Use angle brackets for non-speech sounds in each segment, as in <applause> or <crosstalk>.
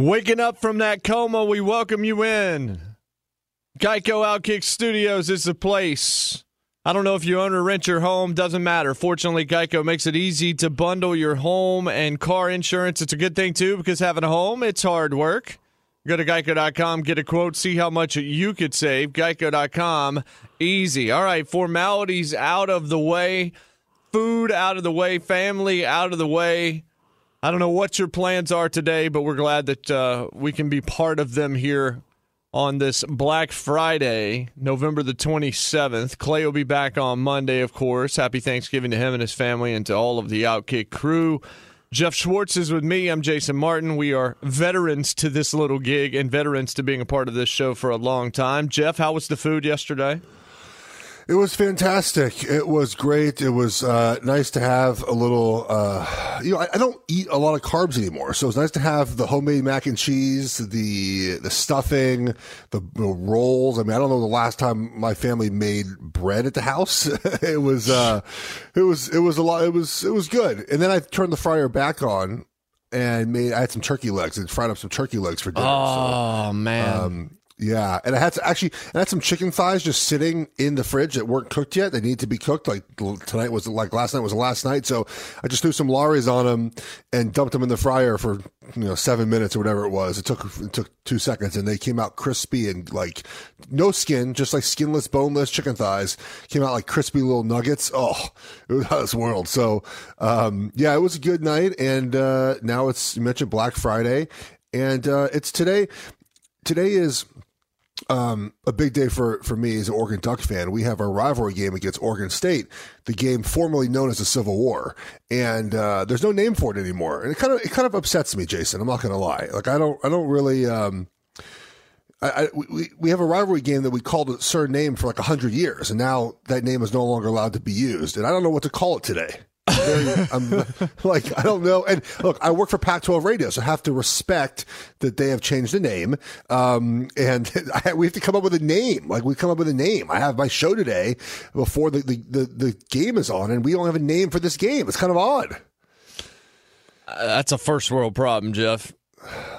Waking up from that coma, we welcome you in. Geico Outkick Studios is the place. I don't know if you own or rent your home, doesn't matter. Fortunately, Geico makes it easy to bundle your home and car insurance. It's a good thing, too, because having a home, it's hard work. Go to geico.com, get a quote, see how much you could save. Geico.com, easy. All right, formalities out of the way, food out of the way, family out of the way. I don't know what your plans are today, but we're glad that uh, we can be part of them here on this Black Friday, November the 27th. Clay will be back on Monday, of course. Happy Thanksgiving to him and his family and to all of the Outkick crew. Jeff Schwartz is with me. I'm Jason Martin. We are veterans to this little gig and veterans to being a part of this show for a long time. Jeff, how was the food yesterday? It was fantastic. It was great. It was uh, nice to have a little. Uh, you know, I, I, don't eat a lot of carbs anymore, so it's nice to have the homemade mac and cheese, the the stuffing, the, the rolls. I mean, I don't know the last time my family made bread at the house. <laughs> it was uh, it was it was a lot. It was it was good. And then I turned the fryer back on and made. I had some turkey legs and fried up some turkey legs for dinner. Oh so, man. Um, yeah, and I had to actually, I had some chicken thighs just sitting in the fridge that weren't cooked yet. They need to be cooked. Like tonight was like last night was the last night, so I just threw some Lawry's on them and dumped them in the fryer for you know seven minutes or whatever it was. It took it took two seconds, and they came out crispy and like no skin, just like skinless, boneless chicken thighs. Came out like crispy little nuggets. Oh, it was <laughs> out of this world. So um, yeah, it was a good night, and uh, now it's you mentioned Black Friday, and uh, it's today. Today is um, a big day for, for me as an Oregon Duck fan. We have our rivalry game against Oregon State, the game formerly known as the Civil War, and uh, there's no name for it anymore. And it kind of it kind of upsets me, Jason. I'm not going to lie. Like I don't I don't really. Um, I, I, we, we have a rivalry game that we called a certain name for like hundred years, and now that name is no longer allowed to be used, and I don't know what to call it today. I'm <laughs> like, I don't know. And look, I work for Pac 12 Radio, so I have to respect that they have changed the name. Um, and <laughs> I, we have to come up with a name. Like, we come up with a name. I have my show today before the, the, the, the game is on, and we don't have a name for this game. It's kind of odd. Uh, that's a first world problem, Jeff.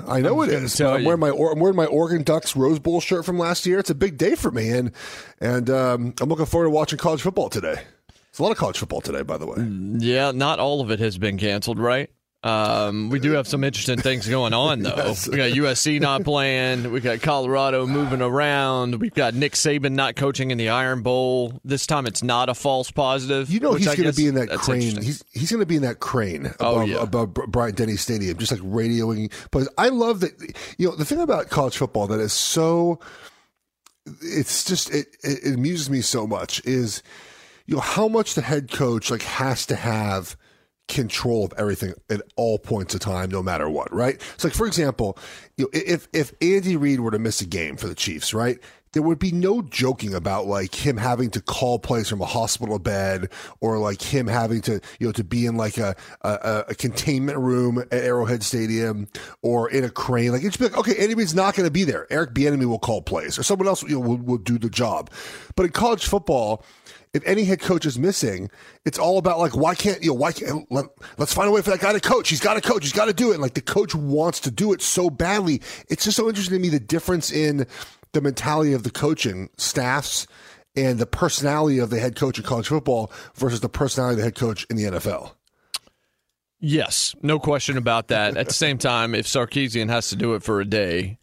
I know I'm it is. I'm wearing my I'm wearing my Oregon Ducks Rose Bowl shirt from last year. It's a big day for me, and and um, I'm looking forward to watching college football today. It's a lot of college football today, by the way. Yeah, not all of it has been canceled, right? Um, we do have some interesting things going on, <laughs> though. Yes. We got USC not playing. We got Colorado moving around. We've got Nick Saban not coaching in the Iron Bowl. This time, it's not a false positive. You know he's going to be in that crane. He's he's going to be in that crane above, Oh, yeah. above Bryant Denny Stadium, just like radioing. But I love that. You know the thing about college football that is so. It's just it, it, it amuses me so much is, you know how much the head coach like has to have control of everything at all points of time, no matter what, right? So, like for example, you know, if if Andy Reid were to miss a game for the Chiefs, right, there would be no joking about like him having to call plays from a hospital bed or like him having to you know to be in like a a, a containment room at Arrowhead Stadium or in a crane. Like it's like, okay, Andy Reid's not going to be there. Eric Bieniemy will call plays or someone else you know will, will do the job. But in college football if any head coach is missing, it's all about like why can't you know why can't let, let's find a way for that guy to coach. He's got to coach. He's got to do it. And like the coach wants to do it so badly. It's just so interesting to me the difference in the mentality of the coaching staffs and the personality of the head coach in college football versus the personality of the head coach in the NFL. Yes, no question about that. At the same time, if Sarkisian has to do it for a day,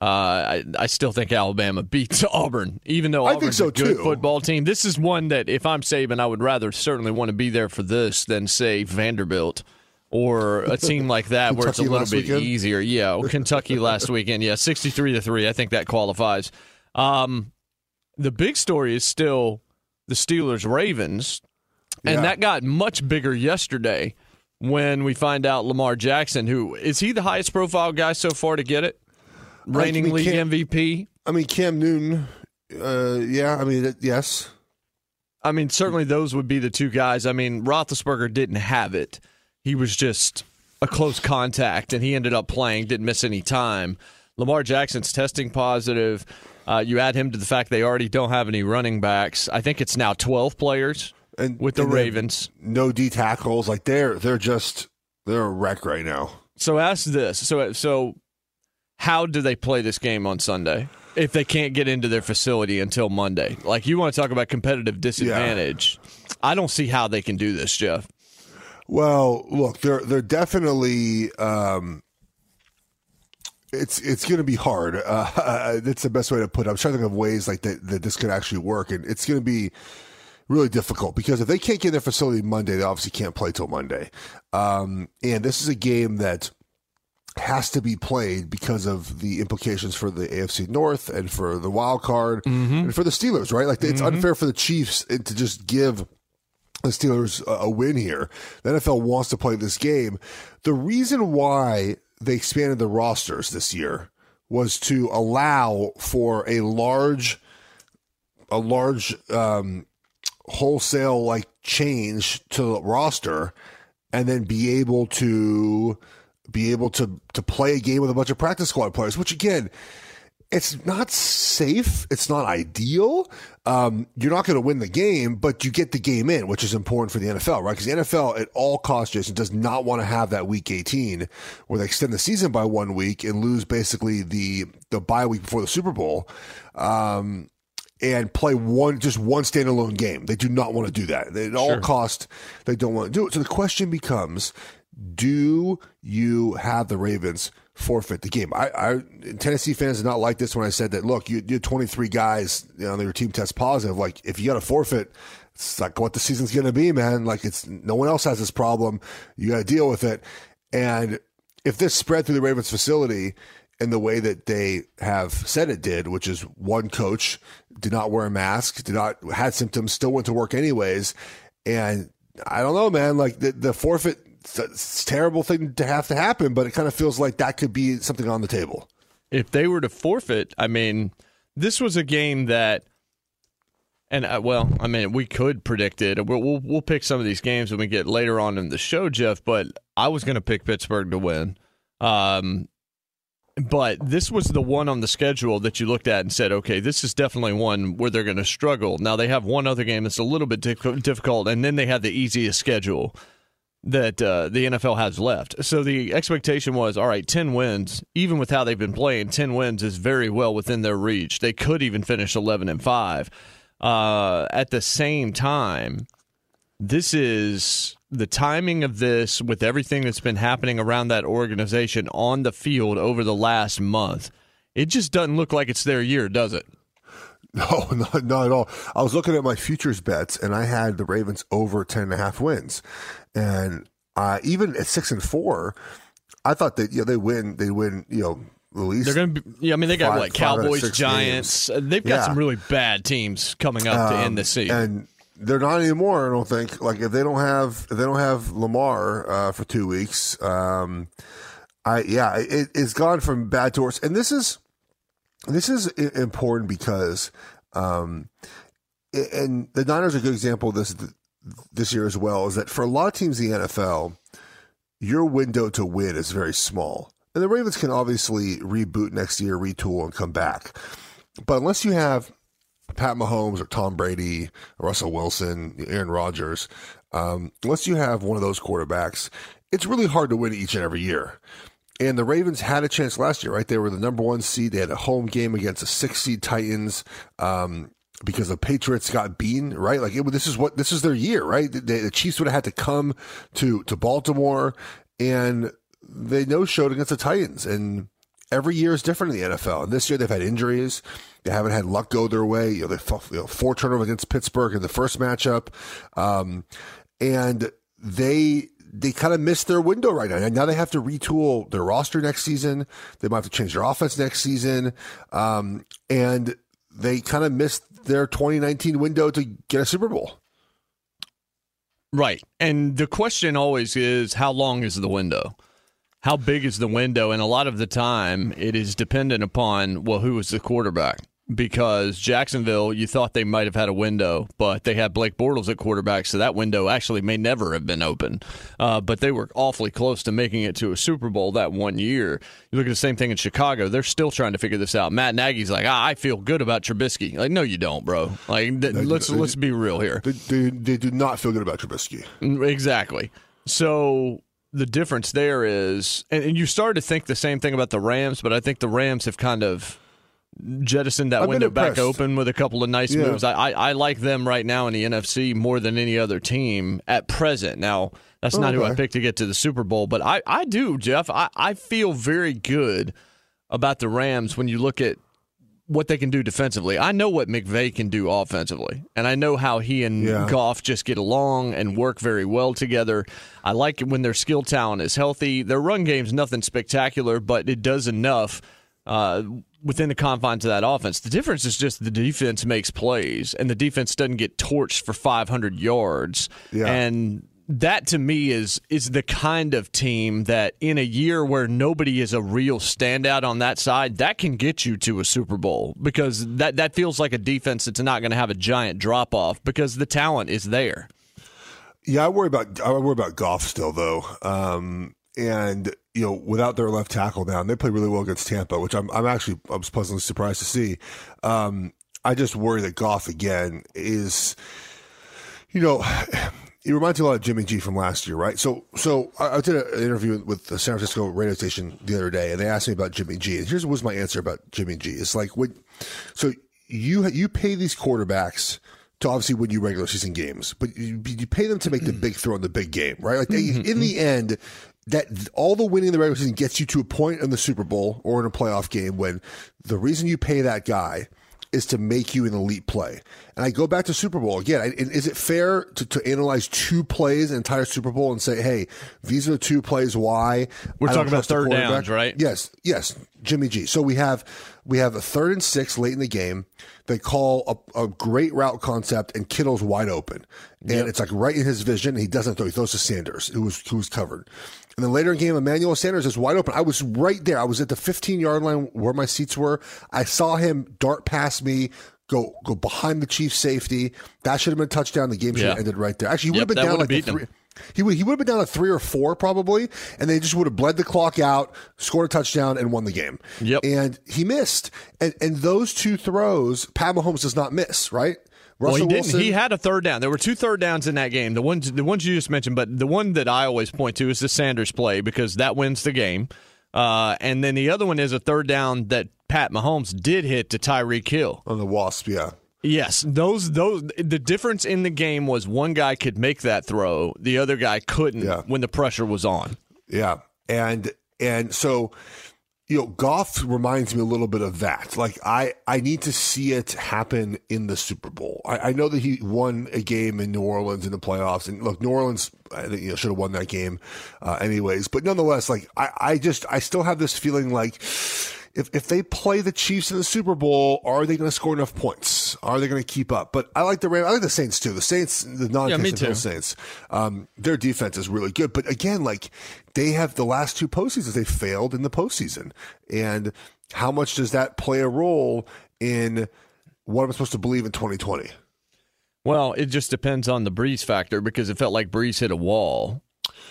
uh, I, I still think Alabama beats <laughs> Auburn, even though I think so, a good too. football team. This is one that, if I'm Saban, I would rather certainly want to be there for this than say Vanderbilt or a <laughs> team like that where it's a little bit weekend? easier. Yeah, or <laughs> Kentucky last weekend. Yeah, sixty-three to three. I think that qualifies. Um, the big story is still the Steelers Ravens, and Yeah. that got much bigger yesterday when we find out Lamar Jackson, who is he the highest profile guy so far to get it? Reigning mean, league Cam- MVP. I mean Cam Newton, uh, yeah, I mean yes. I mean, certainly those would be the two guys. I mean, Roethlisberger didn't have it. He was just a close contact, and he ended up playing, didn't miss any time. Lamar Jackson's testing positive. Uh, you add him to the fact they already don't have any running backs. I think it's now 12 players And with the and Ravens. no D tackles. Like they're they're just they're a wreck right now. So ask this. So so how do they play this game on Sunday if they can't get into their facility until Monday? Like you want to talk about competitive disadvantage. I don't see how they can do this, Jeff. Well, look, they're they're definitely. Um, it's it's going to be hard. Uh, <laughs> that's the best way to put it. I'm trying to think of ways like that, that this could actually work, and it's going to be really difficult because if they can't get in their facility Monday, they obviously can't play till Monday. Um, and this is a game that has to be played because of the implications for the AFC North and for the wild card mm-hmm. and for the Steelers, right? Like it's mm-hmm. unfair for the Chiefs eh, to just give the Steelers a, a win here. The NFL wants to play this game. The reason why they expanded the rosters this year was to allow for a large, a large um, wholesale like change to the roster, and then be able to be able to to play a game with a bunch of practice squad players. Which again, it's not safe. It's not ideal. Um, you're not going to win the game, but you get the game in, which is important for the NFL, right? Because the NFL, at all costs, Jason, does not want to have that week 18 where they extend the season by one week and lose basically the the bye week before the Super Bowl. Um, and play one just one standalone game. They do not want to do that. They, at all cost, they don't want to do it. So the question becomes: Do you have the Ravens forfeit the game? I, I Tennessee fans did not like this when I said that. Look, you, you had 23 guys you know, on your team test positive. Like if you got to forfeit, it's like what the season's going to be, man. Like it's no one else has this problem. You got to deal with it. And if this spread through the Ravens facility in the way that they have said it did, which is one coach did not wear a mask, did not had symptoms, still went to work anyways, and I don't know, man. Like the, the forfeit, it's a, terrible thing to have to happen, but it kind of feels like that could be something on the table. if they were to forfeit, I mean, this was a game that, and uh, well, I mean, we could predict it. We'll, we'll we'll pick some of these games when we get later on in the show, Jeff. But I was going to pick Pittsburgh to win. Um, but this was the one on the schedule that you looked at and said, okay, this is definitely one where they're going to struggle. Now they have one other game that's a little bit diff- difficult, and then they have the easiest schedule that uh, the NFL has left. So the expectation was, all right, 10 wins, even with how they've been playing, 10 wins is very well within their reach. They could even finish 11 and 5. Uh, at the same time, this is the timing of this with everything that's been happening around that organization on the field over the last month. It just doesn't look like it's their year, does it? <laughs> No, not, not at all. I was looking at my futures bets, and I had the Ravens over ten and a half wins, and uh, even at six and four, I thought that you know they win, they win, you know. At least They're going to be. Yeah, I mean, they got five- like five out of Cowboys, Giants. Uh, They've got Yeah. some really bad teams coming up to Um, end the season. and they're not anymore. I don't think. Like if they don't have if they don't have Lamar uh, for two weeks, um, I yeah, it, it's gone from bad to worse. And this is this is important because, um, and the Niners are a good example of this this year as well. Is that for a lot of teams in the NFL, your window to win is very small. And the Ravens can obviously reboot next year, retool, and come back. But unless you have Pat Mahomes or Tom Brady or Russell Wilson, Aaron Rodgers, um, unless you have one of those quarterbacks, it's really hard to win each and every year. And the Ravens had a chance last year, right? They were the number one seed. They had a home game against the six seed Titans. Um, because the Patriots got beaten, right? Like it, this is what this is their year, right? The, the Chiefs would have had to come to to Baltimore, and they no showed against the Titans. And every year is different in the NFL. And this year they've had injuries. They haven't had luck go their way. You know, they fought, you know, four turnovers against Pittsburgh in the first matchup, um, and they they kind of missed their window right now. And now they have to retool their roster next season. They might have to change their offense next season, um, and they kind of missed their 2019 window to get a Super Bowl. Right. And the question always is how long is the window? How big is the window? And a lot of the time, it is dependent upon, well, who is the quarterback? Because Jacksonville, you thought they might have had a window, but they had Blake Bortles at quarterback, so that window actually may never have been open. Uh, but they were awfully close to making it to a Super Bowl that one year. You look at the same thing in Chicago; they're still trying to figure this out. Matt Nagy's like, ah, "I feel good about Trubisky." Like, no, you don't, bro. Like, th- let's let's be real here. They, they, they do not feel good about Trubisky. Exactly. So the difference there is, and, and you started to think the same thing about the Rams, but I think the Rams have kind of jettisoned that I've window back open with a couple of nice Yeah. moves. I, I, I like them right now in the NFC more than any other team at present. Now, that's Oh, not who I okay. picked to get to the Super Bowl, but I, I do, Jeff. I, I feel very good about the Rams when you look at what they can do defensively. I know what McVay can do offensively, and I know how he and Yeah. Goff just get along and work very well together. I like it when their skill talent is healthy. Their run game's nothing spectacular, but it does enough uh, within the confines of that offense. The difference is just the defense makes plays, and the defense doesn't get torched for 500 yards. Yeah. And that to me is is the kind of team that in a year where nobody is a real standout on that side, that can get you to a Super Bowl because that that feels like a defense that's not going to have a giant drop off because the talent is there. Yeah, I worry about I worry about Goff still though. Um, and you know, without their left tackle now, and they play really well against Tampa, which I'm I'm actually I was pleasantly surprised to see. Um, I just worry that Goff again is, you know. <sighs> He reminds me a lot of Jimmy G from last year, right? So, so I, I did an interview with the San Francisco radio station the other day, and they asked me about Jimmy G. And here's was my answer about Jimmy G. It's like when, so you you pay these quarterbacks to obviously win you regular season games, but you, you pay them to make the mm. big throw in the big game, right? Like they, mm-hmm, in the mm-hmm. end, that all the winning in the regular season gets you to a point in the Super Bowl or in a playoff game when the reason you pay that guy is to make you an elite play. And I go back to Super Bowl again. I- Is it fair to, to analyze two plays, an entire Super Bowl, and say, "Hey, these are the two plays why"? We're talking about third downs, right? Yes, yes, Jimmy G. So we have we have a third and six late in the game. They call a, a great route concept, and Kittle's wide open, and it's like right in his vision. He doesn't throw; he throws to Sanders, who was who was covered. And then later in the game, Emmanuel Sanders is wide open. I was right there. I was at the 15 yard line where my seats were. I saw him dart past me. Go go behind the Chiefs safety. That should have been a touchdown. The game should have Yeah. ended right there. Actually, he Yep, would have been down like three. him. He would he would have been down to three or four probably, and they just would have bled the clock out, scored a touchdown, and won the game. Yep. And he missed. And and those two throws, Pat Mahomes does not miss, right? Well, he Russell didn't. He had a third down. There were two third downs in that game. The ones, the ones you just mentioned, but the one that I always point to is the Sanders play because that wins the game. Uh, and then the other one is a third down that Pat Mahomes did hit to Tyreek Hill. on the Wasp, yeah. Yes, those those the difference in the game was one guy could make that throw, the other guy couldn't Yeah. when the pressure was on. Yeah, and and so you know, Goff reminds me a little bit of that. Like I I need to see it happen in the Super Bowl. I, I know that he won a game in New Orleans in the playoffs, and look, New Orleans you know should have won that game, uh, anyways. But nonetheless, like I I just I still have this feeling like. If, if they play the Chiefs in the Super Bowl, are they going to score enough points? Are they going to keep up? But I like the Rams. I like the Saints too. The Saints, the non Yeah, Saints, um, their defense is really good. But again, like they have the last two postseasons, they failed in the postseason. And how much does that play a role in what I'm supposed to believe in 2020? Well, it just depends on the Brees factor because it felt like Brees hit a wall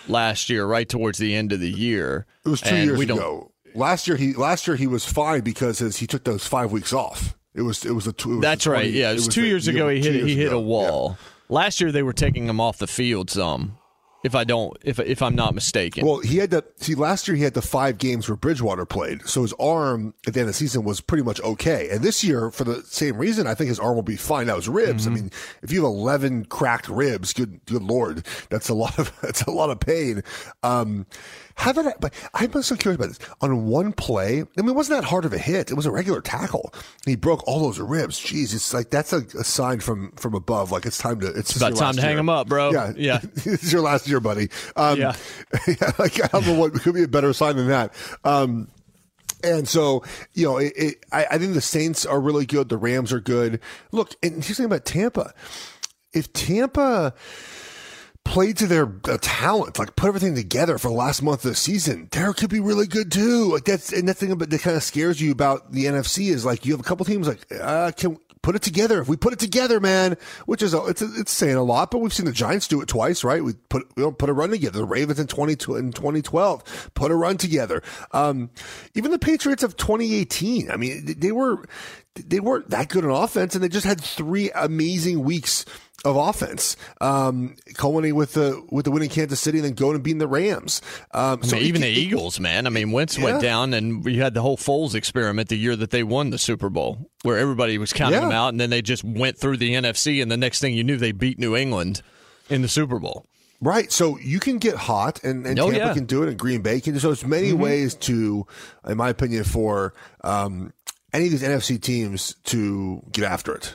last year, right towards the end of the year. It was two And years we don't- ago. Last year, he last year he was fine because his, he took those five weeks off. It was it was a two. it was That's the right. Yeah, it was two the- years ago. He hit he hit ago. a wall. Last year they were taking him off the field some, if I don't if if I'm not mistaken. Well, he had to see last year. He had the five games where Bridgewater played, so his arm at the end of the season was pretty much okay. And this year, for the same reason, I think his arm will be fine. Now his ribs. Mm-hmm. I mean, if you have eleven cracked ribs, good good lord, that's a lot of <laughs> that's a lot of pain. Um, how did I? But I'm so curious about this. On one play, I mean, it wasn't that hard of a hit. It was a regular tackle. He broke all those ribs. Jeez, it's like that's a, a sign from from above. Like it's time to. It's, just about time to hang year. him up, bro. Yeah, Yeah. <laughs> this is your last year, buddy. Um, Yeah. <laughs> yeah, like I don't know what could be a better sign than that. Um, and so, you know, it, it, I, I think the Saints are really good. The Rams are good. Look, and here's the thing about Tampa. If Tampa played to their uh, talent, like put everything together for the last month of the season, Derek could be really good too. Like that's and that thing about that kind of scares you about the NFC is like you have a couple teams like uh, can put it together. If we put it together, man, which is a, it's a, it's saying a lot, but we've seen the Giants do it twice, right? We put we don't put a run together. The Ravens in twenty in twenty twelve put a run together. Um, even the Patriots of twenty eighteen. I mean, they were they weren't that good on offense, and they just had three amazing weeks of offense, um, culminating with the with the winning Kansas City and then going and beating the Rams. Um, I so mean, it- even the it- Eagles, man. I mean, Wentz Yeah. went down, and we had the whole Foles experiment the year that they won the Super Bowl, where everybody was counting Yeah. them out, and then they just went through the NFC, and the next thing you knew, they beat New England in the Super Bowl. Right. So you can get hot, and, and Oh, Tampa yeah. Mm-hmm. can do it, and Green Bay can. Do so there's many ways to, in my opinion, for um, any of these NFC teams to get after it.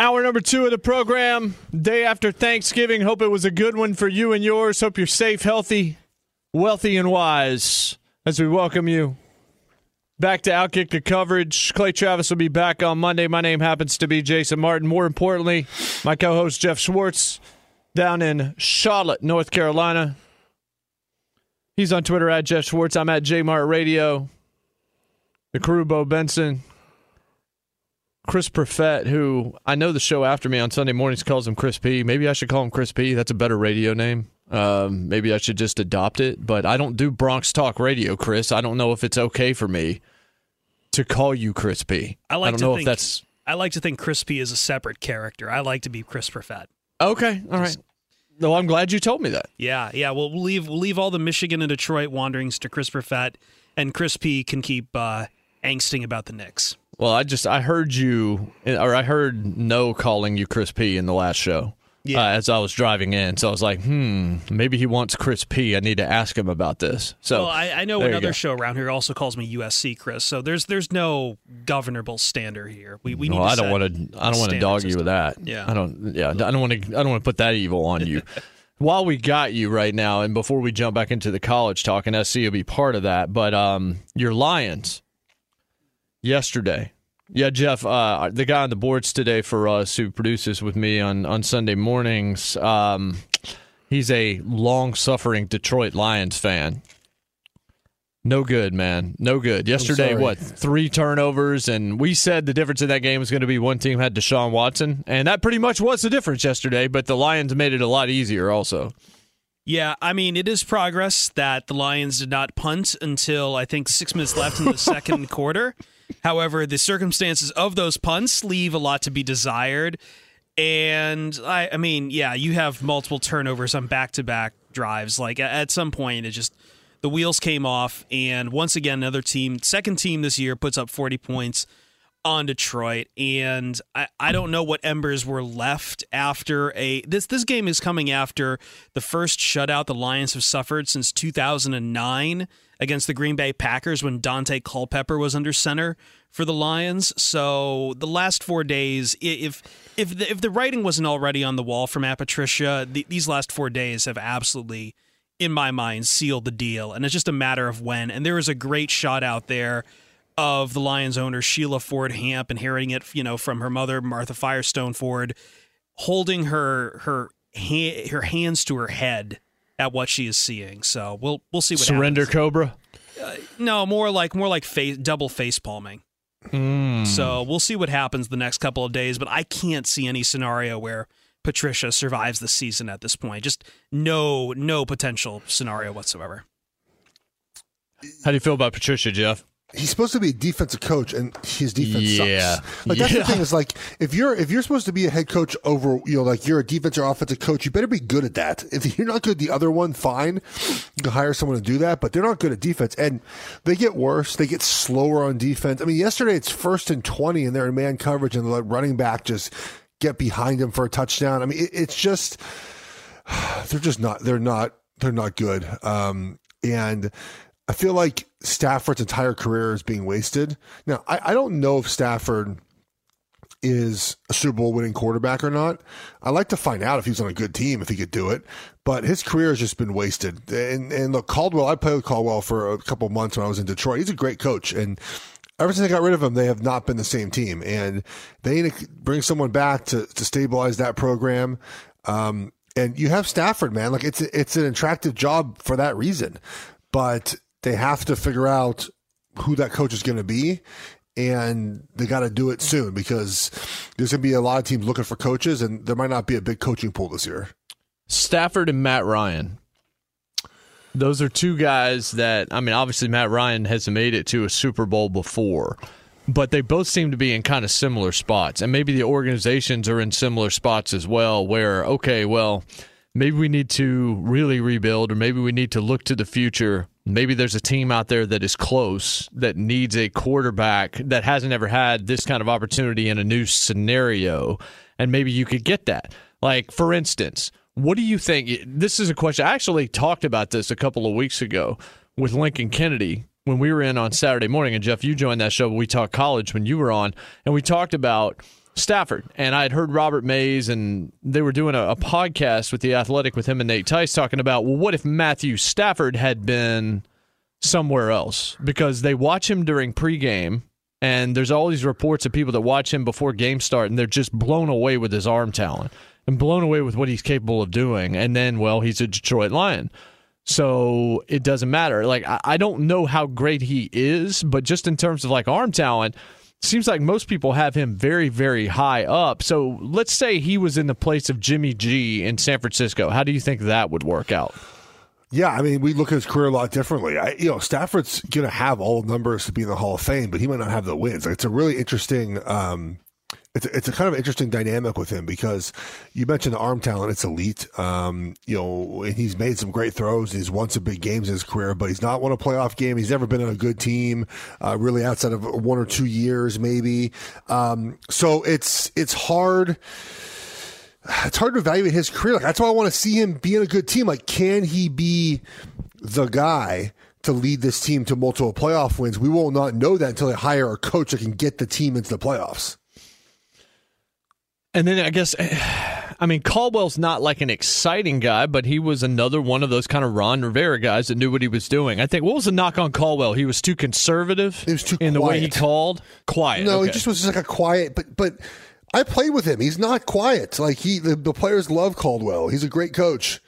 Hour number two of the program, day after Thanksgiving. Hope it was a good one for you and yours. Hope you're safe, healthy, wealthy, and wise as we welcome you back to Outkick the coverage. Clay Travis will be back on Monday. My name happens to be Jason Martin. More importantly, my co host Jeff Schwartz down in Charlotte, North Carolina. He's on Twitter at Jeff Schwartz. I'm at JMart Radio. The crew, Bo Benson, Chris Perfett, who I know the show after me on Sunday mornings calls him Chris P. Maybe I should call him Chris P. That's a better radio name. Um, maybe I should just adopt it. But I don't do Bronx Talk Radio, Chris. I don't know if it's okay for me to call you Chris P. I like don't know think if that's I like to think Chris P is a separate character. I like to be Chris Perfett. okay. All right. No, I'm glad you told me that. Yeah, yeah. Well, we'll leave we'll leave all the Michigan and Detroit wanderings to Chris Perfett, and Chris P can keep uh, angsting about the Knicks. Well, I just I heard you, or I heard No calling you Chris P in the last show. Yeah. Uh, as I was driving in, so I was like, hmm, maybe he wants Chris P. I need to ask him about this. So well, I, I know another show around here also calls me USC Chris. So there's there's no governable standard here. We we need. To I don't want to. I don't want to dog you with that. Yeah. I don't. Yeah, I don't want to. I don't want to put that evil on you. <laughs> While we got you right now, and before we jump back into the college talk, and SC will be part of that. But um, your Lions yesterday. Yeah, Jeff, uh, the guy on the boards today for us who produces with me on on Sunday mornings. Um, he's a long-suffering Detroit Lions fan. No good, man. No good. Yesterday, what? Three turnovers, and we said the difference in that game was going to be one team had Deshaun Watson, and that pretty much was the difference yesterday. But the Lions made it a lot easier, also. Yeah, I mean, it is progress that the Lions did not punt until I think six minutes left in the <laughs> second quarter. However, the circumstances of those punts leave a lot to be desired. And I, I mean, yeah, you have multiple turnovers on back to back drives. Like at some point, it just the wheels came off. And once again, another team, second team this year, puts up 40 points on Detroit, and I, I don't know what embers were left after a this this game is coming after the first shutout the Lions have suffered since 2009 against the Green Bay Packers when Daunte Culpepper was under center for the Lions. So the last four days, if if the, if the writing wasn't already on the wall from Matt Patricia, the, these last four days have absolutely, in my mind, sealed the deal, and it's just a matter of when. And there was a great shot out there of the Lions owner Sheila Ford Hamp inheriting it, you know, from her mother Martha Firestone Ford, holding her her ha- her hands to her head at what she is seeing. So we'll we'll see what happens. Surrender happens. Cobra. No, more like more like face double face palming. Mm. So we'll see what happens the next couple of days, but I can't see any scenario where Patricia survives the season at this point. Just no no potential scenario whatsoever. How do you feel about Patricia, Jeff? He's supposed to be a defensive coach, and his defense Yeah. sucks. Like that's Yeah. the thing is like if you're if you're supposed to be a head coach over you know like you're a defensive or offensive coach, you better be good at that. If you're not good at the other one, fine, you can hire someone to do that. But they're not good at defense, and they get worse. They get slower on defense. I mean, yesterday it's first and twenty, and they're in man coverage, and the running back just get behind him for a touchdown. I mean, it, it's just <sighs> they're just not they're not they're not good. Um, and I feel like Stafford's entire career is being wasted. Now, I, I don't know if Stafford is a Super Bowl winning quarterback or not. I'd like to find out if he was on a good team, if he could do it. But his career has just been wasted. And, and look, Caldwell, I played with Caldwell for a couple months when I was in Detroit. He's a great coach. And ever since they got rid of him, they have not been the same team. And they need to bring someone back to, to stabilize that program. Um, and you have Stafford, man. Like it's it's an attractive job for that reason, but they have to figure out who that coach is going to be, and they got to do it soon because there's going to be a lot of teams looking for coaches, and there might not be a big coaching pool this year. Stafford and Matt Ryan. Those are two guys that I mean, obviously Matt Ryan has made it to a Super Bowl before but they both seem to be in kind of similar spots. And maybe the organizations are in similar spots as well, where, okay, well, maybe we need to really rebuild, or maybe we need to look to the future. Maybe there's a team out there that is close that needs a quarterback that hasn't ever had this kind of opportunity in a new scenario. And maybe you could get that. Like, for instance, what do you think? This is a question. I actually talked about this a couple of weeks ago with Lincoln Kennedy when we were in on Saturday morning, and Jeff, you joined that show, we talked college when you were on, and we talked about Stafford. And I had heard Robert Mays, and they were doing a, a, podcast with The Athletic with him and Nate Tice talking about, well, what if Matthew Stafford had been somewhere else? Because they watch him during pregame, and there's all these reports of people that watch him before game start, and they're just blown away with his arm talent and blown away with what he's capable of doing. And then, well, he's a Detroit Lion. So it doesn't matter. Like I, don't know how great he is, but just in terms of like arm talent, seems like most people have him very, very high up. So let's say he was in the place of Jimmy G in San Francisco. How do you think that would work out? Yeah, I mean, we look at his career a lot differently. I, you know, Stafford's going to have all numbers to be in the Hall of Fame, but he might not have the wins. Like, it's a really interesting um, it's it's a kind of interesting dynamic with him because you mentioned the arm talent; it's elite. Um, you know, and he's made some great throws. He's won some big games in his career, but he's not won a playoff game. He's never been on a good team, uh, really outside of one or two years, maybe. Um, so it's it's hard. It's hard to evaluate his career. Like, that's why I want to see him be in a good team. Like, can he be the guy? to lead this team to multiple playoff wins. We will not know that until they hire a coach that can get the team into the playoffs. And then I guess, <sighs> I mean, Caldwell's not like an exciting guy, but he was another one of those kind of Ron Rivera guys that knew what he was doing. I think what was the knock on Caldwell? He was too conservative. He was too in quiet. the way he called. Quiet. No, okay. he just was just like a quiet. But but I played with him. He's not quiet. Like he, the, the players love Caldwell. He's a great coach.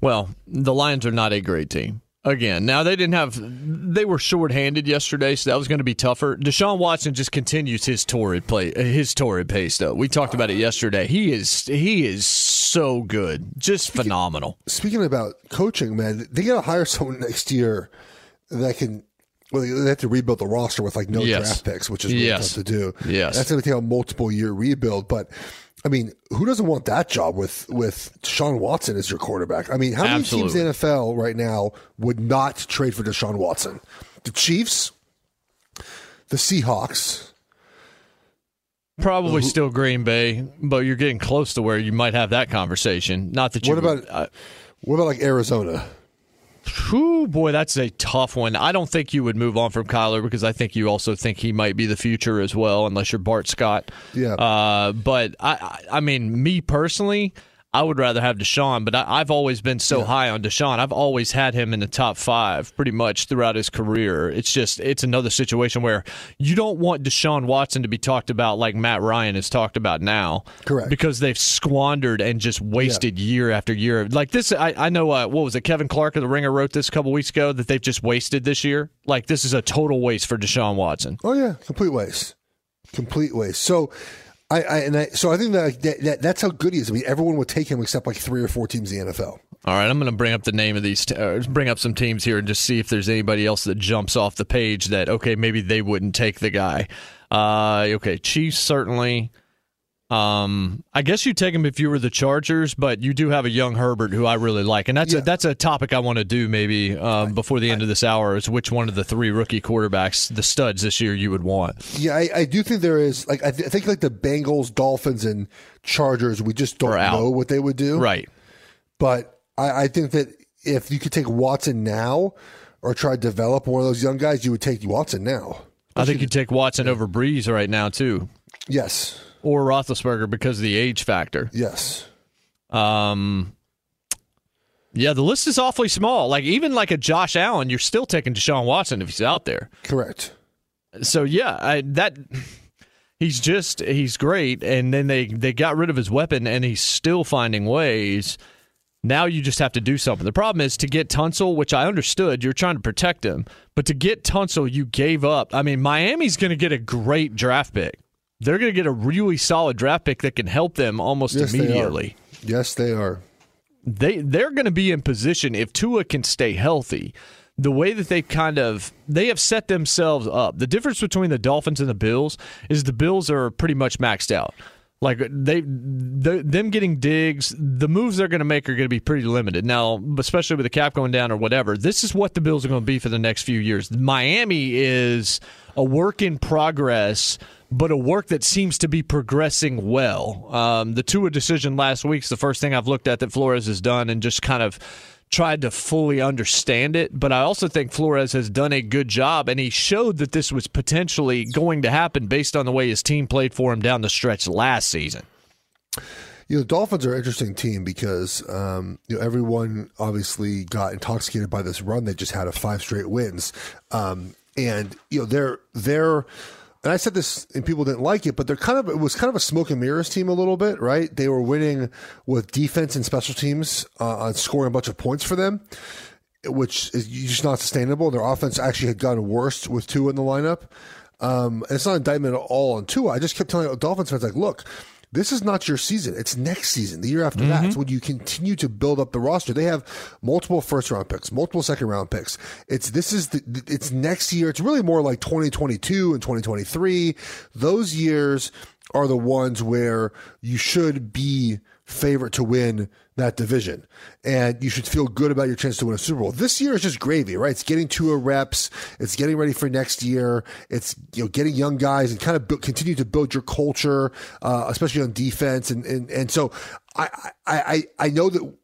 Well, the Lions are not a great team again. Now they didn't have they were shorthanded yesterday, so that was going to be tougher. Deshaun Watson just continues his torrid play his torrid pace though. We talked about it yesterday. He is he is so good. Just phenomenal. Speaking about coaching, man, they got to hire someone next year that can well, they have to rebuild the roster with like no Yes. draft picks, which is really Yes. tough to do. Yes. that's going to take a multiple year rebuild. But I mean, who doesn't want that job with with Deshaun Watson as your quarterback? I mean, how many teams in the NFL right now would not trade for Deshaun Watson? The Chiefs, the Seahawks. Probably still Green Bay, but you're getting close to where you might have that conversation. Not that you What about uh, what about like Arizona? Whew, boy, that's a tough one. I don't think you would move on from Kyler because I think you also think he might be the future as well, unless you're Bart Scott. Yeah. Uh, but I, I, I mean, me personally, I would rather have Deshaun. But I, I've always been so high on Deshaun. I've always had him in the top five pretty much throughout his career. It's just it's another situation where you don't want Deshaun Watson to be talked about like Matt Ryan is talked about now. Correct. Because they've squandered and just wasted year after year. Like this, I, I know. Uh, what was it? Kevin Clark of the Ringer wrote this a couple weeks ago that they've just wasted this year. Like this is a total waste for Deshaun Watson. Oh yeah, complete waste, complete waste. So, I, I and I, so I think that, that, that that's how good he is. I mean, everyone would take him except like three or four teams in the NFL. All right, I'm going to bring up the name of these, uh, bring up some teams here, and just see if there's anybody else that jumps off the page that okay, maybe they wouldn't take the guy. Uh, okay, Chiefs certainly. Um, I guess you take him if you were the Chargers, but you do have a young Herbert who I really like, and that's a that's a topic I want to do maybe um, before the end of this hour. Is which one of the three rookie quarterbacks, the studs this year, you would want? Yeah, I, I do think there is like I, th- I think like the Bengals, Dolphins, and Chargers. We just don't know what they would do. Right. But I, I think that if you could take Watson now or try to develop one of those young guys, you would take Watson now. I think you take Watson over Brees right now too. Yes. Or Roethlisberger because of the age factor. Yes. Um. Yeah, the list is awfully small. Like even like a Josh Allen, you're still taking Deshaun Watson if he's out there. Correct. So yeah, I, that he's just he's great. And then they they got rid of his weapon, and he's still finding ways. Now you just have to do something. The problem is to get Tunsil, which I understood, you're trying to protect him, but to get Tunsil, you gave up. I mean, Miami's going to get a great draft pick. They're going to get a really solid draft pick that can help them almost Yes, they immediately. Yes, they are. They they're going to be in position if Tua can stay healthy. The way that they kind of they have set themselves up. The difference between the Dolphins and the Bills is the Bills are pretty much maxed out. Like they, the, them getting digs, the moves they're going to make are going to be pretty limited now, especially with the cap going down or whatever. This is what the Bills are going to be for the next few years. Miami is a work in progress, but a work that seems to be progressing well. Um, the Tua decision last week is the first thing I've looked at that Flores has done, and just kind of tried to fully understand it, but I also think Flores has done a good job, and he showed that this was potentially going to happen based on the way his team played for him down the stretch last season. You know, the Dolphins are an interesting team because um, you know everyone obviously got intoxicated by this run they just had of five straight wins, um, and you know they're they're. And I said this, and people didn't like it, but they're kind of it was kind of a smoke and mirrors team a little bit, right? They were winning with defense and special teams uh, on scoring a bunch of points for them, which is just not sustainable. Their offense actually had gotten worse with Tua in the lineup. Um, and it's not an indictment at all on Tua. I just kept telling Dolphins fans, like, look, this is not your season. It's next season, the year after that. It's mm-hmm. when you continue to build up the roster. They have multiple first round picks, multiple second round picks. It's this is the, it's next year. It's really more like 2022 and 2023. Those years are the ones where you should be favorite to win that division. And you should feel good about your chance to win a Super Bowl. This year is just gravy, right? It's getting to a reps. It's getting ready for next year. It's, you know, getting young guys and kind of build, continue to build your culture, uh, especially on defense. And, and, and so I, I, I know that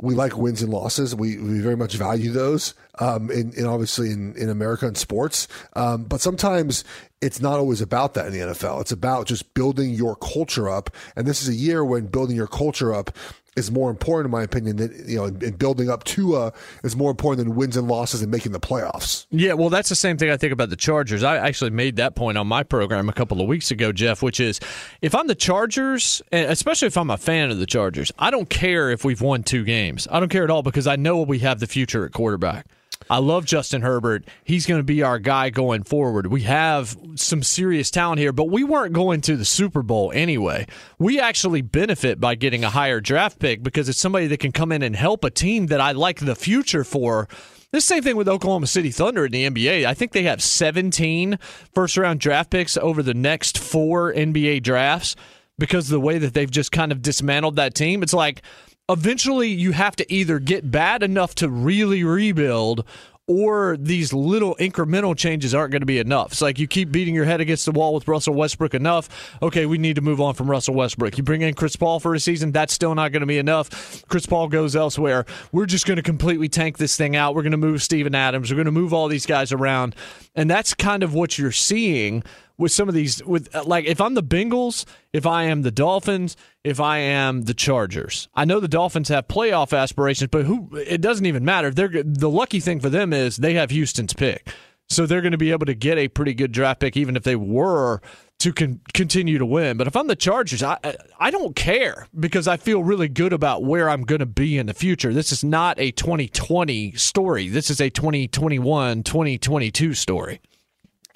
we like wins and losses. We, we very much value those, um, in, in obviously in, in America and sports. Um, but sometimes it's not always about that in the NFL. It's about just building your culture up. And this is a year when building your culture up is more important, in my opinion, than, you know, and building up Tua is more important than wins and losses and making the playoffs. Yeah, well, that's the same thing I think about the Chargers. I actually made that point on my program a couple of weeks ago, Jeff, which is if I'm the Chargers, and especially if I'm a fan of the Chargers, I don't care if we've won two games. I don't care at all because I know we have the future at quarterback. I love Justin Herbert. He's going to be our guy going forward. We have some serious talent here, but we weren't going to the Super Bowl anyway. We actually benefit by getting a higher draft pick because it's somebody that can come in and help a team that I like the future for. The same thing with Oklahoma City Thunder in the NBA. I think they have 17 first round draft picks over the next four NBA drafts because of the way that they've just kind of dismantled that team. It's like eventually you have to either get bad enough to really rebuild or these little incremental changes aren't going to be enough. It's like you keep beating your head against the wall with Russell Westbrook enough. Okay, we need to move on from Russell Westbrook. You bring in Chris Paul for a season, that's still not going to be enough. Chris Paul goes elsewhere. We're just going to completely tank this thing out. We're going to move Steven Adams. We're going to move all these guys around. And that's kind of what you're seeing with some of these with uh, like if I'm the Bengals, if I am the Dolphins, if I am the Chargers. I know the Dolphins have playoff aspirations, but who it doesn't even matter. They're the lucky thing for them is they have Houston's pick. So they're going to be able to get a pretty good draft pick even if they were to con- continue to win. But if I'm the Chargers, I I don't care because I feel really good about where I'm going to be in the future. This is not a 2020 story. This is a 2021, 2022 story.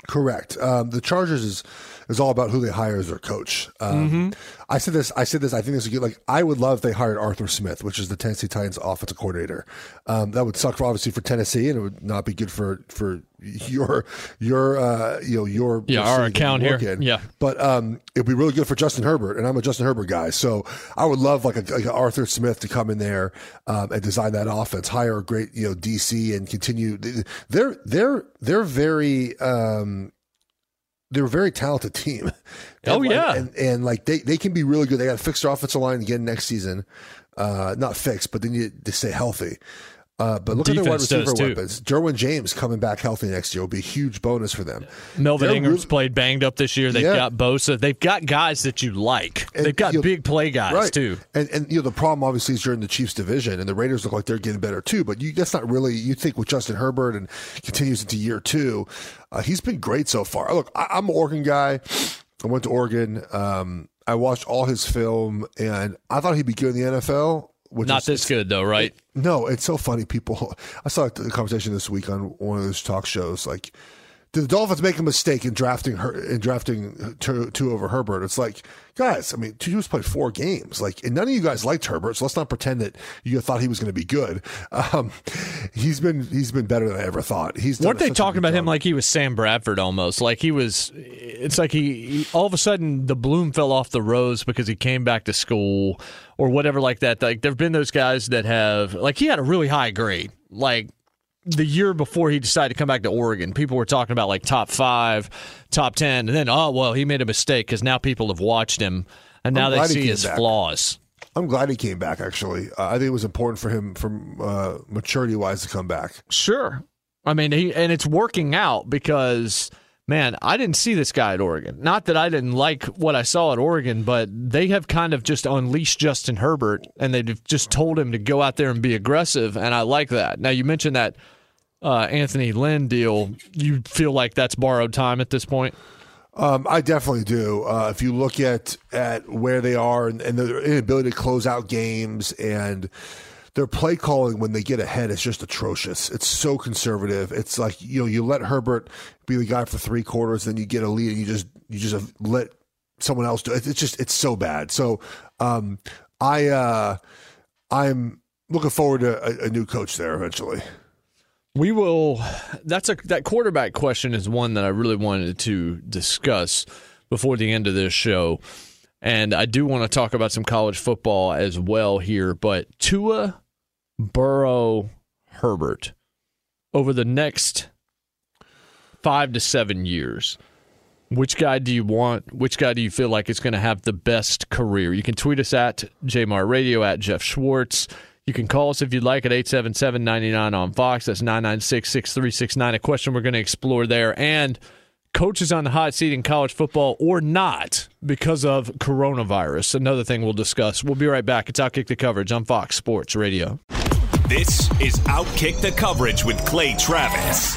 Correct. Um, the Chargers is is all about who they hire as their coach. Um, Mm-hmm. I said this. I said this. I think this is good. Like I would love if they hired Arthur Smith, which is the Tennessee Titans offensive coordinator. Um, that would suck for obviously for Tennessee, and it would not be good for for <laughs> your your uh, you know your Yeah, your our account here. in. Yeah. but um, it'd be really good for Justin Herbert, and I'm a Justin Herbert guy, so I would love like a, like a Arthur Smith to come in there um, and design that offense, hire a great you know DC, and continue. They're they're they're very. Um, they're a very talented team. <laughs> Oh, And, yeah. and, and like they, they can be really good. They got to fix their offensive line again next season. Uh, not fixed, but they need to stay healthy. Uh, but look at their wide Defense does, receiver weapons. Derwin James coming back healthy next year will be a huge bonus for them. Melvin They're Ingram's really- played banged up this year. They've Yeah. got Bosa. They've got guys that you like. And, They've got you know, big play guys right. too. And and you know the problem obviously is you're in the Chiefs division, and the Raiders look like they're getting better too. But you, that's not really you think with Justin Herbert and continues into year two. Uh, he's been great so far. Look, I, I'm an Oregon guy. I went to Oregon. Um, I watched all his film, and I thought he'd be good in the NFL. Which Not is- this good though, right? No, it's so funny. People, <laughs> I saw the conversation this week on one of those talk shows. Like, did the Dolphins make a mistake in drafting her in drafting Tua, two over Herbert? It's like, guys, I mean, Tua's played four games. Like, and none of you guys liked Herbert, so let's not pretend that you thought he was going to be good. Um, he's been he's been better than I ever thought. He's Weren't they talking about him like he was Sam Bradford almost? Like he was. It's like he, he all of a sudden the bloom fell off the rose because he came back to school or whatever like that. Like there've been those guys that have like he had a really high grade. Like the year before he decided to come back to Oregon, people were talking about like top five, top ten, and then oh well, he made a mistake because now people have watched him and now they he see his back. flaws. I'm glad he came back. Actually, uh, I think it was important for him, from uh, maturity wise, to come back. Sure. I mean, he, and it's working out because, man, I didn't see this guy at Oregon. Not that I didn't like what I saw at Oregon, but they have kind of just unleashed Justin Herbert and they've just told him to go out there and be aggressive. And I like that. Now, you mentioned that uh, Anthony Lynn deal. You feel like that's borrowed time at this point? Um, I definitely do. Uh, if you look at at where they are and, and their inability to close out games and their play calling when they get ahead is just atrocious. It's so conservative. It's like you know you let Herbert be the guy for three quarters, then you get a lead and you just you just let someone else do it. It's just it's so bad. So um, I uh, I'm looking forward to a, a new coach there eventually. We will. That's a that quarterback question is one that I really wanted to discuss before the end of this show, and I do want to talk about some college football as well here. But Tua, Burrow, Herbert over the next five to seven years. Which guy do you want? Which guy do you feel like is going to have the best career? You can tweet us at Jmar Radio at Jeff Schwartz. You can call us if you'd like at 877 99 on Fox. That's 996 6369. A question we're going to explore there. And coaches on the hot seat in college football or not because of coronavirus. Another thing we'll discuss. We'll be right back. It's Outkick the Coverage on Fox Sports Radio. This is Outkick the Coverage with Clay Travis.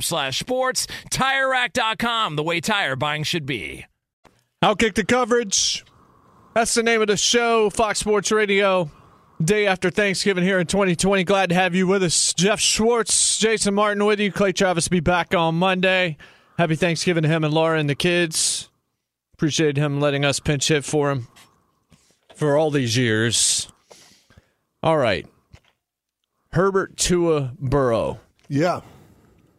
slash sports. tire TireRack.com, the way tire buying should be. Outkick the coverage. That's the name of the show, Fox Sports Radio. Day after Thanksgiving here in 2020. Glad to have you with us. Jeff Schwartz, Jason Martin with you. Clay Travis be back on Monday. Happy Thanksgiving to him and Laura and the kids. Appreciate him letting us pinch hit for him for all these years. All right. Herbert Tua Burrow. Yeah.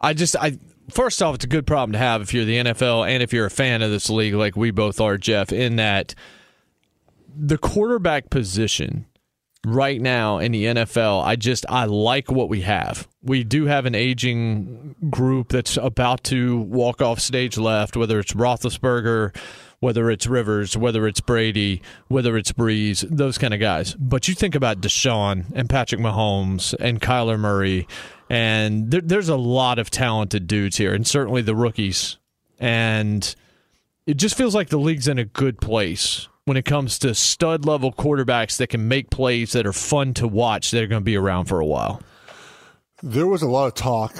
I just I first off, it's a good problem to have if you're the NFL and if you're a fan of this league, like we both are, Jeff. In that the quarterback position right now in the NFL, I just I like what we have. We do have an aging group that's about to walk off stage left, whether it's Roethlisberger, whether it's Rivers, whether it's Brady, whether it's Brees, those kind of guys. But you think about Deshaun and Patrick Mahomes and Kyler Murray, and there, there's a lot of talented dudes here, and certainly the rookies. And it just feels like the league's in a good place when it comes to stud level quarterbacks that can make plays that are fun to watch that are going to be around for a while. There was a lot of talk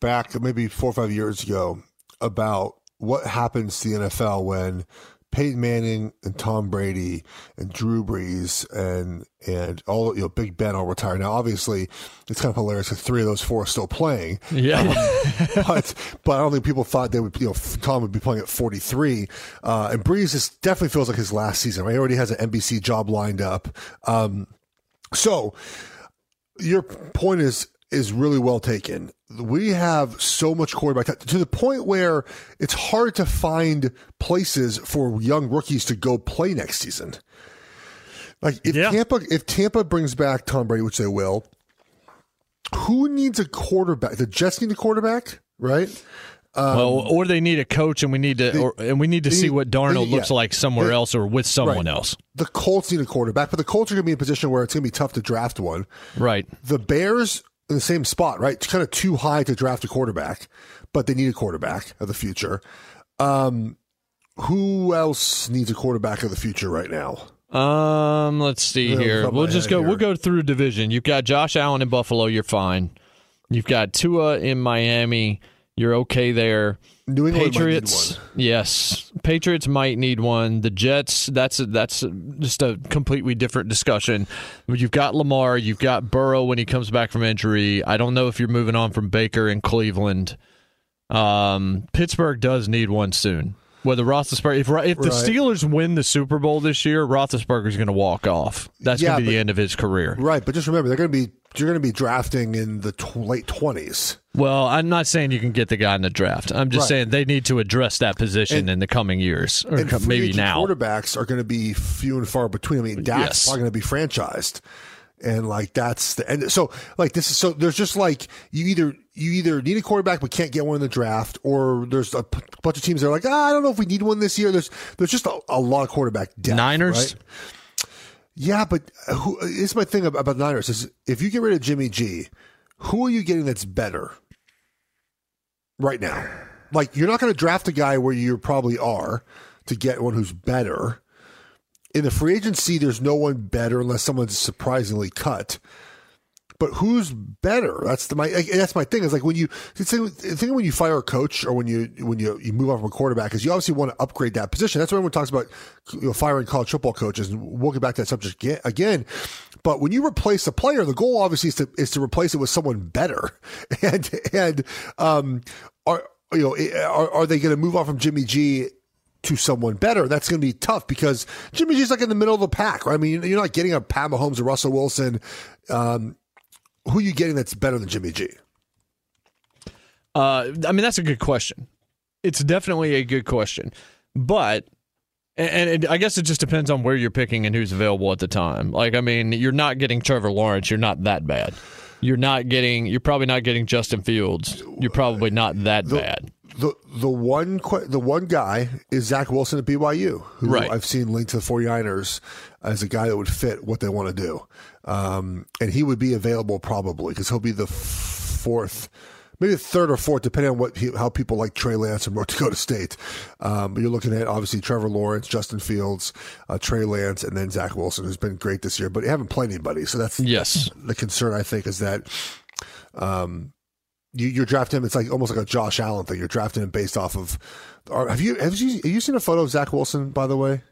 back maybe four or five years ago about what happens to the NFL when Peyton Manning and Tom Brady and Drew Brees and and all you know Big Ben all retire. Now, obviously, it's kind of hilarious that three of those four are still playing. Yeah, um, <laughs> but but I don't think people thought they would. You know, Tom would be playing at forty three, uh, and Brees is definitely feels like his last season. Right? He already has an NBC job lined up. Um, so your point is is really well taken. We have so much quarterback to the point where it's hard to find places for young rookies to go play next season. Like if Yeah. Tampa if Tampa brings back Tom Brady, which they will, who needs a quarterback? The Jets need a quarterback, right? Um, well, or they need a coach, and we need to, or, and we need to see need- what Darnold they- looks like somewhere They- else or with someone Right. else. The Colts need a quarterback, but the Colts are going to be in a position where it's going to be tough to draft one. Right. The Bears in the same spot, right? It's kind of too high to draft a quarterback, but they need a quarterback of the future. Um, who else needs a quarterback of the future right now? Um, let's see here. We'll just go. here. We'll go through division. You've got Josh Allen in Buffalo. You're fine. You've got Tua in Miami. You're okay there. New England Patriots, yes. Patriots might need one. The Jets, that's a, that's a, just a completely different discussion. You've got Lamar. You've got Burrow when he comes back from injury. I don't know if you're moving on from Baker in Cleveland. Um, Pittsburgh does need one soon. Whether Roethlisberger, if if the Right. Steelers win the Super Bowl this year, Roethlisberger's going to walk off. That's Yeah, going to be the end of his career. Right, but just remember they're going to be you're going to be drafting in the tw- late twenties. Well, I'm not saying you can get the guy in the draft. I'm just Right. saying they need to address that position And- in the coming years, or maybe now. quarterbacks are going to be few and far between. I mean, Dak's Yes. probably going to be franchised, and like that's the end. So like this is so there's just like you either you either need a quarterback but can't get one in the draft, or there's a p- bunch of teams that are like, ah, I don't know if we need one this year. There's there's just a, a lot of quarterback depth. Niners? right? Yeah, but who, it's my thing about, about Niners is if you get rid of Jimmy G, who are you getting that's better right now? Like you're not going to draft a guy where you probably are to get one who's better. In the free agency, there's no one better unless someone's surprisingly cut. but who's better? That's the my that's my thing. Is like when you the thing, the thing when you fire a coach or when you when you you move on from a quarterback is you obviously want to upgrade that position. That's why everyone talks about you know, firing college football coaches, and we'll get back to that subject again-. But when you replace a player, the goal obviously is to is to replace it with someone better, <laughs> and and um are you know are are they going to move on from Jimmy G? To someone better, that's going to be tough because Jimmy G's like in the middle of the pack, right? I mean, you're not getting a Pat Mahomes or Russell Wilson. Um, who are you getting that's better than Jimmy G? Uh, I mean, that's a good question. It's definitely a good question, but and, and I guess it just depends on where you're picking and who's available at the time. Like, I mean, you're not getting Trevor Lawrence. You're not that bad. You're not getting. You're probably not getting Justin Fields. You're probably not that the, bad. The the one the one guy is Zach Wilson at BYU, who Right. I've seen linked to the 49ers as a guy that would fit what they want to do. Um, and he would be available probably because he'll be the fourth, maybe the third or fourth, depending on what he, how people like Trey Lance from North Dakota State. Um, but you're looking at obviously Trevor Lawrence, Justin Fields, uh, Trey Lance, and then Zach Wilson, who's been great this year, but haven't played anybody. So that's Yes. the concern I think is that um, you, you're drafting him. It's like almost like a Josh Allen thing. You're drafting him based off of. Or have you have you have you seen a photo of Zach Wilson? By the way,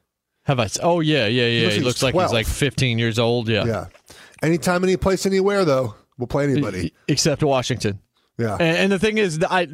Have I? Oh yeah, yeah, yeah. looks He looks like he's like 15 years old. Yeah. yeah. Anytime, any place, anywhere, though, we'll play anybody. except Washington. Yeah. And, and the thing is, I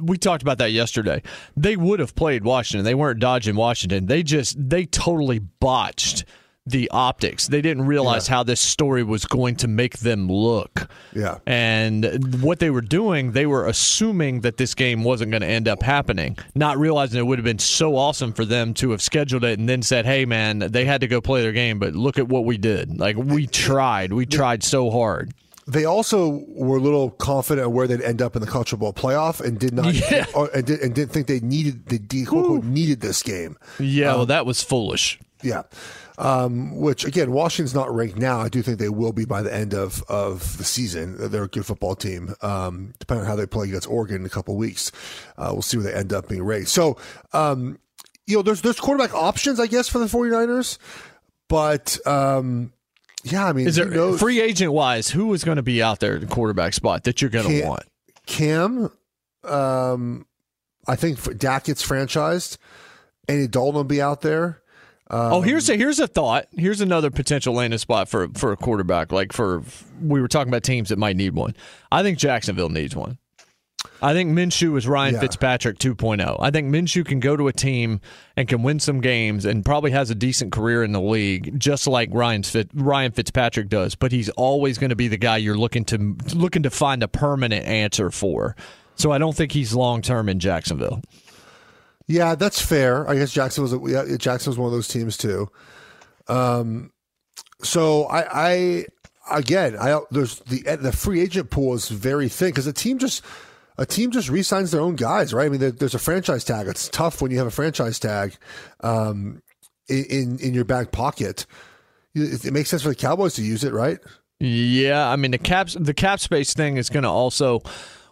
we talked about that yesterday. They would have played Washington. They weren't dodging Washington. They just they totally botched the optics. They didn't realize how this story was going to make them look. Yeah. And what they were doing, they were assuming that this game wasn't going to end up happening, not realizing it would have been so awesome for them to have scheduled it and then said, "Hey, man, they had to go play their game, but look at what we did. Like we tried. We tried so hard." They also were a little confident of where they'd end up in the college Bowl playoff and did not, <laughs> Yeah. or, and, did, didn't think they needed quote, needed this game. Yeah, Um, well, that was foolish. Yeah. Um, which again, Washington's not ranked now. I do think they will be by the end of, of the season. They're a good football team. Um, depending on how they play against Oregon in a couple weeks, uh, we'll see where they end up being ranked. So, um, you know, there's there's quarterback options, I guess, for the 49ers. But um, yeah, I mean, Is there free agent wise? Who is going to be out there at the quarterback spot that you're going to Cam- want? Cam, um, I think Dak gets franchised. Andy Dalton will be out there. Um, oh, here's a here's a thought. Here's another potential landing spot for for a quarterback. Like for we were talking about teams that might need one. I think Jacksonville needs one. I think Minshew is Ryan Yeah. Fitzpatrick 2.0. I think Minshew can go to a team and can win some games and probably has a decent career in the league, just like Ryan Fit, Ryan Fitzpatrick does. But he's always going to be the guy you're looking to looking to find a permanent answer for. So I don't think he's long term in Jacksonville. Yeah, that's fair. I guess Jackson was yeah, Jackson was one of those teams too. Um, so I, I again, I there's the the free agent pool is very thin because a team just a team just re-signs their own guys, right? I mean, there, there's a franchise tag. It's tough when you have a franchise tag um, in, in in your back pocket. It, it makes sense for the Cowboys to use it, right? Yeah, I mean the caps the cap space thing is going to also.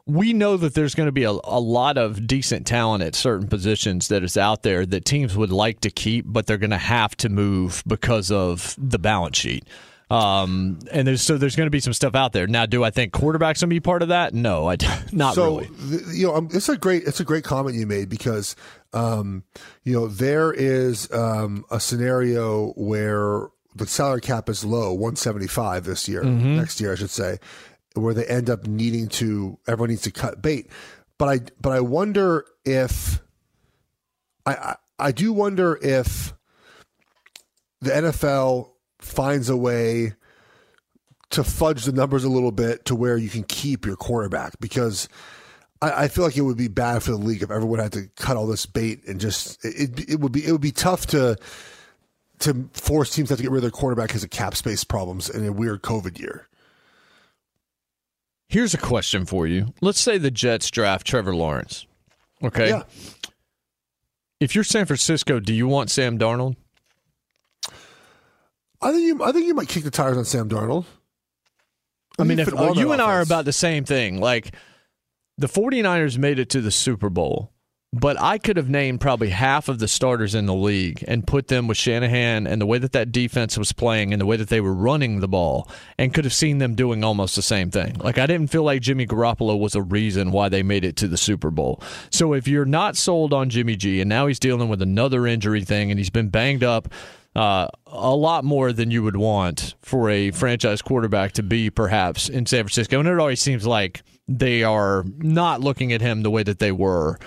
We know that there's going to be a, a lot of decent talent at certain positions that is out there that teams would like to keep, but they're going to have to move because of the balance sheet. Um, and there's so there's going to be some stuff out there. Now, do I think quarterbacks going to be part of that? No, I <laughs> not so, really. you know, um, it's a great it's a great comment you made because um, you know there is um, a scenario where the salary cap is low, one seventy five this year, Mhm. next year I should say, where they end up needing to everyone needs to cut bait. But I but I wonder if I I, I do wonder if the NFL finds a way to fudge the numbers a little bit to where you can keep your quarterback because I, feel like it would be bad for the league if everyone had to cut all this bait and just it, it would be it would be tough to to force teams to have to get rid of their quarterback because of cap space problems in a weird COVID year. Here's a question for you. Let's say the Jets draft Trevor Lawrence. Okay. Yeah. If you're San Francisco, do you want Sam Darnold? I think you I think you might kick the tires on Sam Darnold. I mean, if well you and I are about the same thing, like the 49ers made it to the Super Bowl but I could have named probably half of the starters in the league and put them with Shanahan and the way that that defense was playing and the way that they were running the ball and could have seen them doing almost the same thing. Like I didn't feel like Jimmy Garoppolo was a reason why they made it to the Super Bowl. So if you're not sold on Jimmy G and now he's dealing with another injury thing and he's been banged up uh, a lot more than you would want for a franchise quarterback to be perhaps in San Francisco. And it always seems like they are not looking at him the way that they were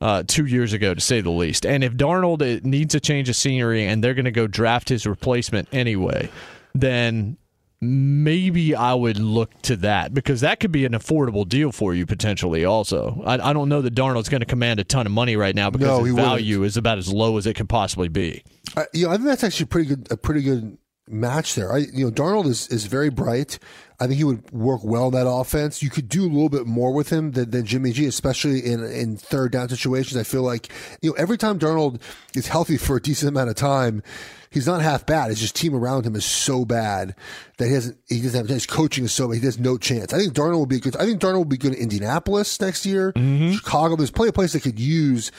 uh, two years ago, to say the least. And if Darnold uh, needs a change of scenery and they're going to go draft his replacement anyway, then maybe I would look to that because that could be an affordable deal for you potentially. Also, I, I don't know that Darnold's going to command a ton of money right now because No, his he wouldn't. value is about as low as it could possibly be. I, you know, I think that's actually pretty good. A pretty good match there. I, you know, Darnold is, is very bright. I think he would work well in that offense. You could do a little bit more with him than, than Jimmy G, especially in in third down situations. I feel like you know every time Darnold is healthy for a decent amount of time, he's not half bad. It's just team around him is so bad that he doesn't he doesn't have his coaching is so bad. He has no chance. I think Darnold will be good. I think Darnold will be good in Indianapolis next year. Chicago. There's plenty of places that could use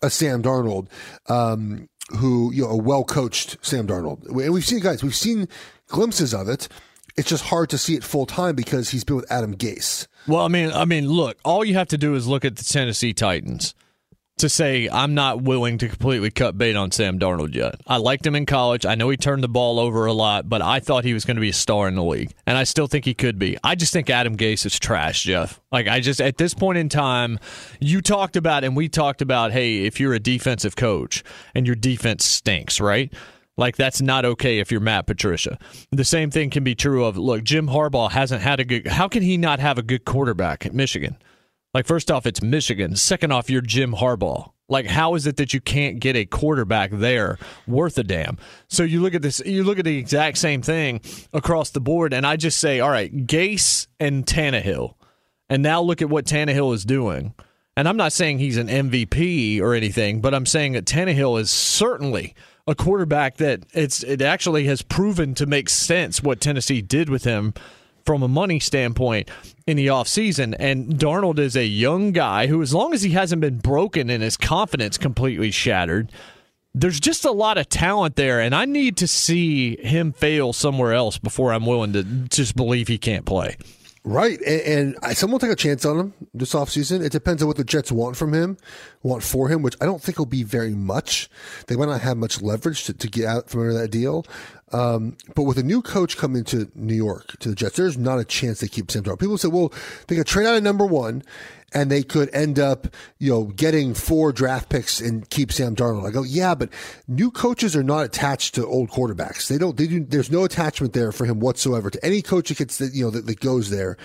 a Sam Darnold, um, who you know a well coached Sam Darnold. And we've seen guys, we've seen glimpses of it. It's just hard to see it full time because he's been with Adam Gase. Well, I mean, I mean, look, all you have to do is look at the Tennessee Titans to say I'm not willing to completely cut bait on Sam Darnold yet. I liked him in college. I know he turned the ball over a lot, but I thought he was going to be a star in the league, and I still think he could be. I just think Adam Gase is trash, Jeff. Like I just at this point in time, you talked about and we talked about, hey, if you're a defensive coach and your defense stinks, right? Like that's not okay if you're Matt Patricia. The same thing can be true of look, Jim Harbaugh hasn't had a good how can he not have a good quarterback at Michigan? Like first off, it's Michigan. Second off, you're Jim Harbaugh. Like how is it that you can't get a quarterback there worth a damn? So you look at this you look at the exact same thing across the board, and I just say, all right, Gase and Tannehill. And now look at what Tannehill is doing. And I'm not saying he's an MVP or anything, but I'm saying that Tannehill is certainly a quarterback that it's it actually has proven to make sense what Tennessee did with him from a money standpoint in the offseason. And Darnold is a young guy who, as long as he hasn't been broken and his confidence completely shattered, there's just a lot of talent there. And I need to see him fail somewhere else before I'm willing to just believe he can't play. Right. And, and someone take a chance on him this offseason. It depends on what the Jets want from him, want for him, which I don't think will be very much. They might not have much leverage to, to get out from under that deal. Um, but with a new coach coming to New York, to the Jets, there's not a chance they keep Sam Darnold. People say, well, they could trade out a number one and they could end up, you know, getting four draft picks and keep Sam Darnold. I go, yeah, but new coaches are not attached to old quarterbacks. They don't, they do, there's no attachment there for him whatsoever to any coach that gets, you know, that, that goes there.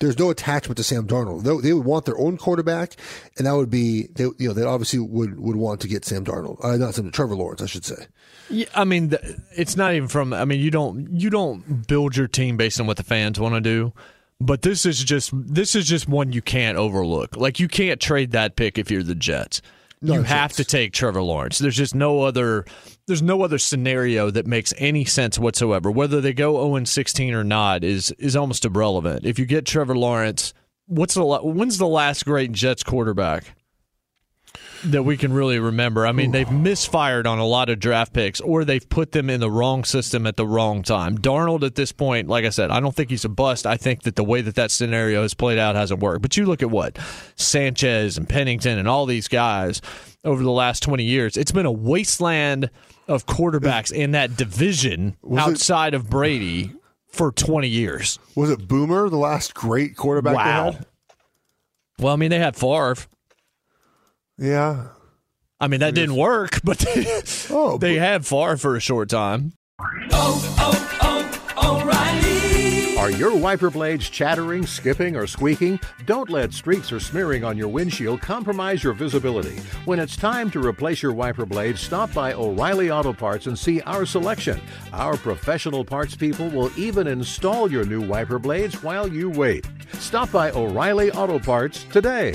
There's no attachment to Sam Darnold. They, they would want their own quarterback, and that would be, they, you know, they obviously would, would want to get Sam Darnold. Uh, not Sam, Trevor Lawrence, I should say. Yeah, I mean, it's not even from. I mean, you don't you don't build your team based on what the fans want to do. But this is just this is just one you can't overlook. Like you can't trade that pick if you're the Jets. No you chance. have to take Trevor Lawrence. There's just no other there's no other scenario that makes any sense whatsoever. Whether they go 0 16 or not is is almost irrelevant. If you get Trevor Lawrence, what's the when's the last great Jets quarterback? That we can really remember. I mean, they've misfired on a lot of draft picks, or they've put them in the wrong system at the wrong time. Darnold, at this point, like I said, I don't think he's a bust. I think that the way that that scenario has played out hasn't worked. But you look at what Sanchez and Pennington and all these guys over the last 20 years, it's been a wasteland of quarterbacks in that division Was it- outside of Brady for 20 years. Was it Boomer, the last great quarterback they Wow. had? Well, I mean, they had Favre. Yeah. I mean, that didn't work, <laughs> but they, Oh, they had Favre for a short time. Are your wiper blades chattering, skipping, or squeaking? Don't let streaks or smearing on your windshield compromise your visibility. When it's time to replace your wiper blades, stop by O'Reilly Auto Parts and see our selection. Our professional parts people will even install your new wiper blades while you wait. Stop by O'Reilly Auto Parts today.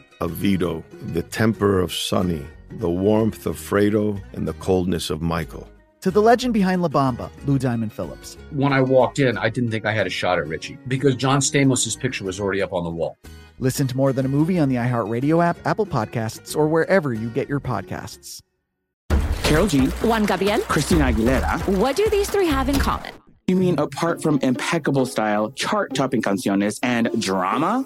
of Vito, the temper of Sonny, the warmth of Fredo, and the coldness of Michael. To the legend behind La Bamba, Lou Diamond Phillips. When I walked in, I didn't think I had a shot at Ritchie because John Stamos' picture was already up on the wall. Listen to More Than a Movie on the iHeartRadio app, Apple Podcasts, or wherever you get your podcasts. Karol G. Juan Gabriel. Christina Aguilera. What do these three have in common? You mean apart from impeccable style, chart topping canciones, and drama?